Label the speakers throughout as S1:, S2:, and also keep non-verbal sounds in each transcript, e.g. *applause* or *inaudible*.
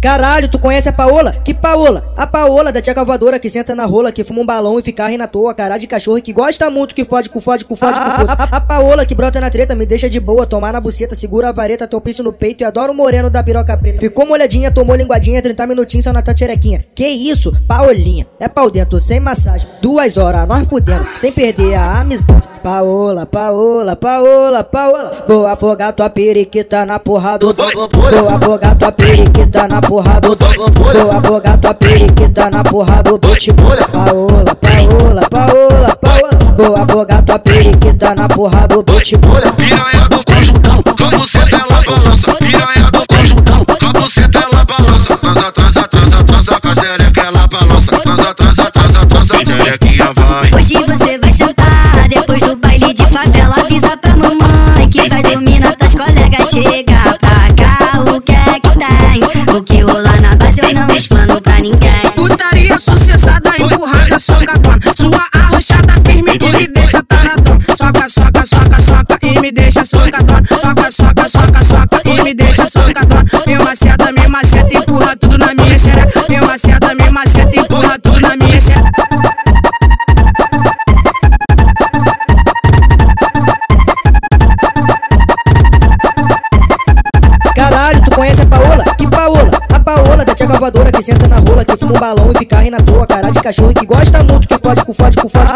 S1: Caralho, tu conhece a Paola? Que Paola? A Paola da tia cavadora que senta na rola, que fuma um balão e fica rindo à toa, cara de cachorro que gosta muito, que fode com fode com fode com força. *laughs* A, Paola que brota na treta, me deixa de boa, tomar na buceta, segura a vareta, topício no peito e adora o moreno da piroca preta. Ficou molhadinha, tomou linguadinha, 30 minutinhos só na tacherequinha. Que isso? Paolinha, é pau dentro, sem massagem, duas horas, nós fudendo, sem perder a amizade. Paola, Paola, Paola, Paola, vou afogar tua periquita na porrada do Vou afogar tua periquita na porrada Vou afogar tua periquita na porrada do pitbull Paola, Paola, Paola, Paola. Vou afogar tua periquita na porrada do pitbull
S2: Piranha do conjuntão, como cê ela balança. Piranha do conjuntão, como cê ela balança. Transa, transa, transa, transa, com a xereca ela balança. Transa, transa, transa, transa, xerequinha
S3: você vai
S1: um balão e fica rindo à toa, cara de cachorro que gosta muito, que fode com fode com fode.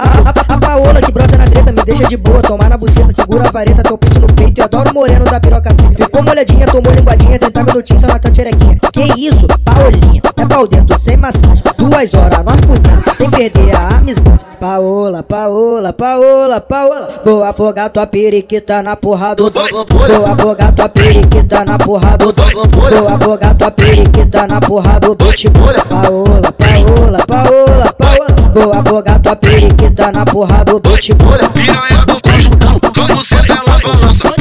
S1: A, Paola que brota na treta, me deixa de boa, tomar na buceta, segura a vareta, teu piso no peito e adoro moreno da piroca. Ficou molhadinha, tomou linguadinha, 30 minutinhos só na tacherequinha. Que isso? Paolinha, é pau dentro, sem massagem, duas horas, nós fudendo, sem perder a amizade. Paola, Paola, Paola, Paola, vou afogar tua periquita na porrada do Vou afogar tua periquita na porrada do Vou afogar tua periquita na porrada do pitbull Paola, Paola, Paola, Paola, vou afogar tua periquita na porrada do
S2: Piranha do conjuntão, como cê ela balança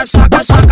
S4: Soca, soca, soca,